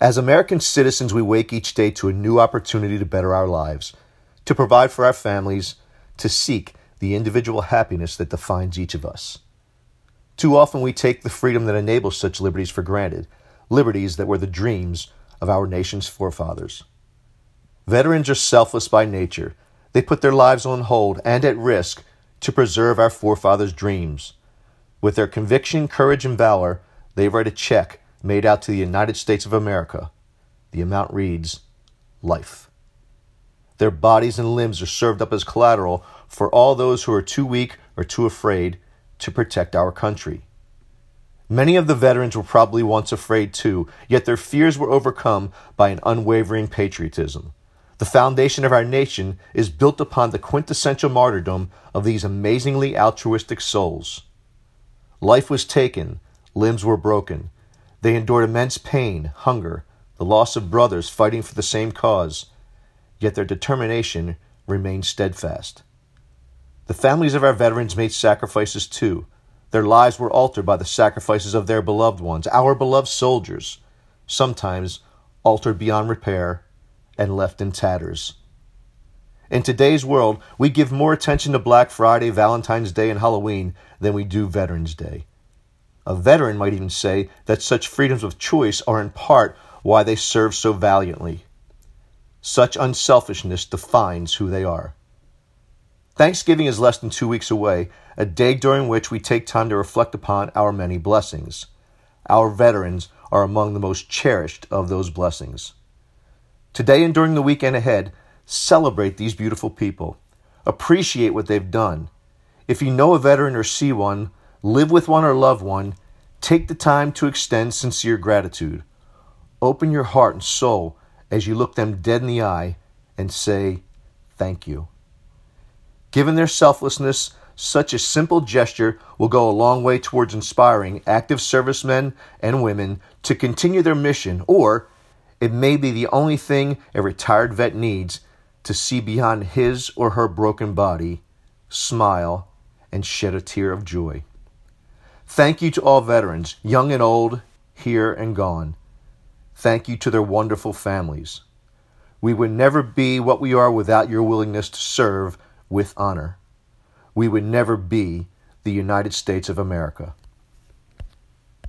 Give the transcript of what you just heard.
As American citizens, we wake each day to a new opportunity to better our lives, to provide for our families, to seek the individual happiness that defines each of us. Too often we take the freedom that enables such liberties for granted, liberties that were the dreams of our nation's forefathers. Veterans are selfless by nature. They put their lives on hold and at risk to preserve our forefathers' dreams. With their conviction, courage, and valor, they write a check made out to the United States of America. The amount reads life. Their bodies and limbs are served up as collateral for all those who are too weak or too afraid to protect our country. Many of the veterans were probably once afraid too, yet their fears were overcome by an unwavering patriotism. The foundation of our nation is built upon the quintessential martyrdom of these amazingly altruistic souls. Life was taken, limbs were broken, they endured immense pain, hunger, the loss of brothers fighting for the same cause, yet their determination remained steadfast. The families of our veterans made sacrifices too. Their lives were altered by the sacrifices of their beloved ones, our beloved soldiers, sometimes altered beyond repair and left in tatters. In today's world, we give more attention to Black Friday, Valentine's Day, and Halloween than we do Veterans Day. A veteran might even say that such freedoms of choice are in part why they serve so valiantly. Such unselfishness defines who they are. Thanksgiving is less than two weeks away, a day during which we take time to reflect upon our many blessings. Our veterans are among the most cherished of those blessings. Today and during the weekend ahead, celebrate these beautiful people. Appreciate what they've done. If you know a veteran or see one, live with one or love one, take the time to extend sincere gratitude. Open your heart and soul as you look them dead in the eye and say, Thank you. Given their selflessness, such a simple gesture will go a long way towards inspiring active servicemen and women to continue their mission, or it may be the only thing a retired vet needs to see beyond his or her broken body, smile, and shed a tear of joy. Thank you to all veterans, young and old, here and gone. Thank you to their wonderful families. We would never be what we are without your willingness to serve with honor. We would never be the United States of America.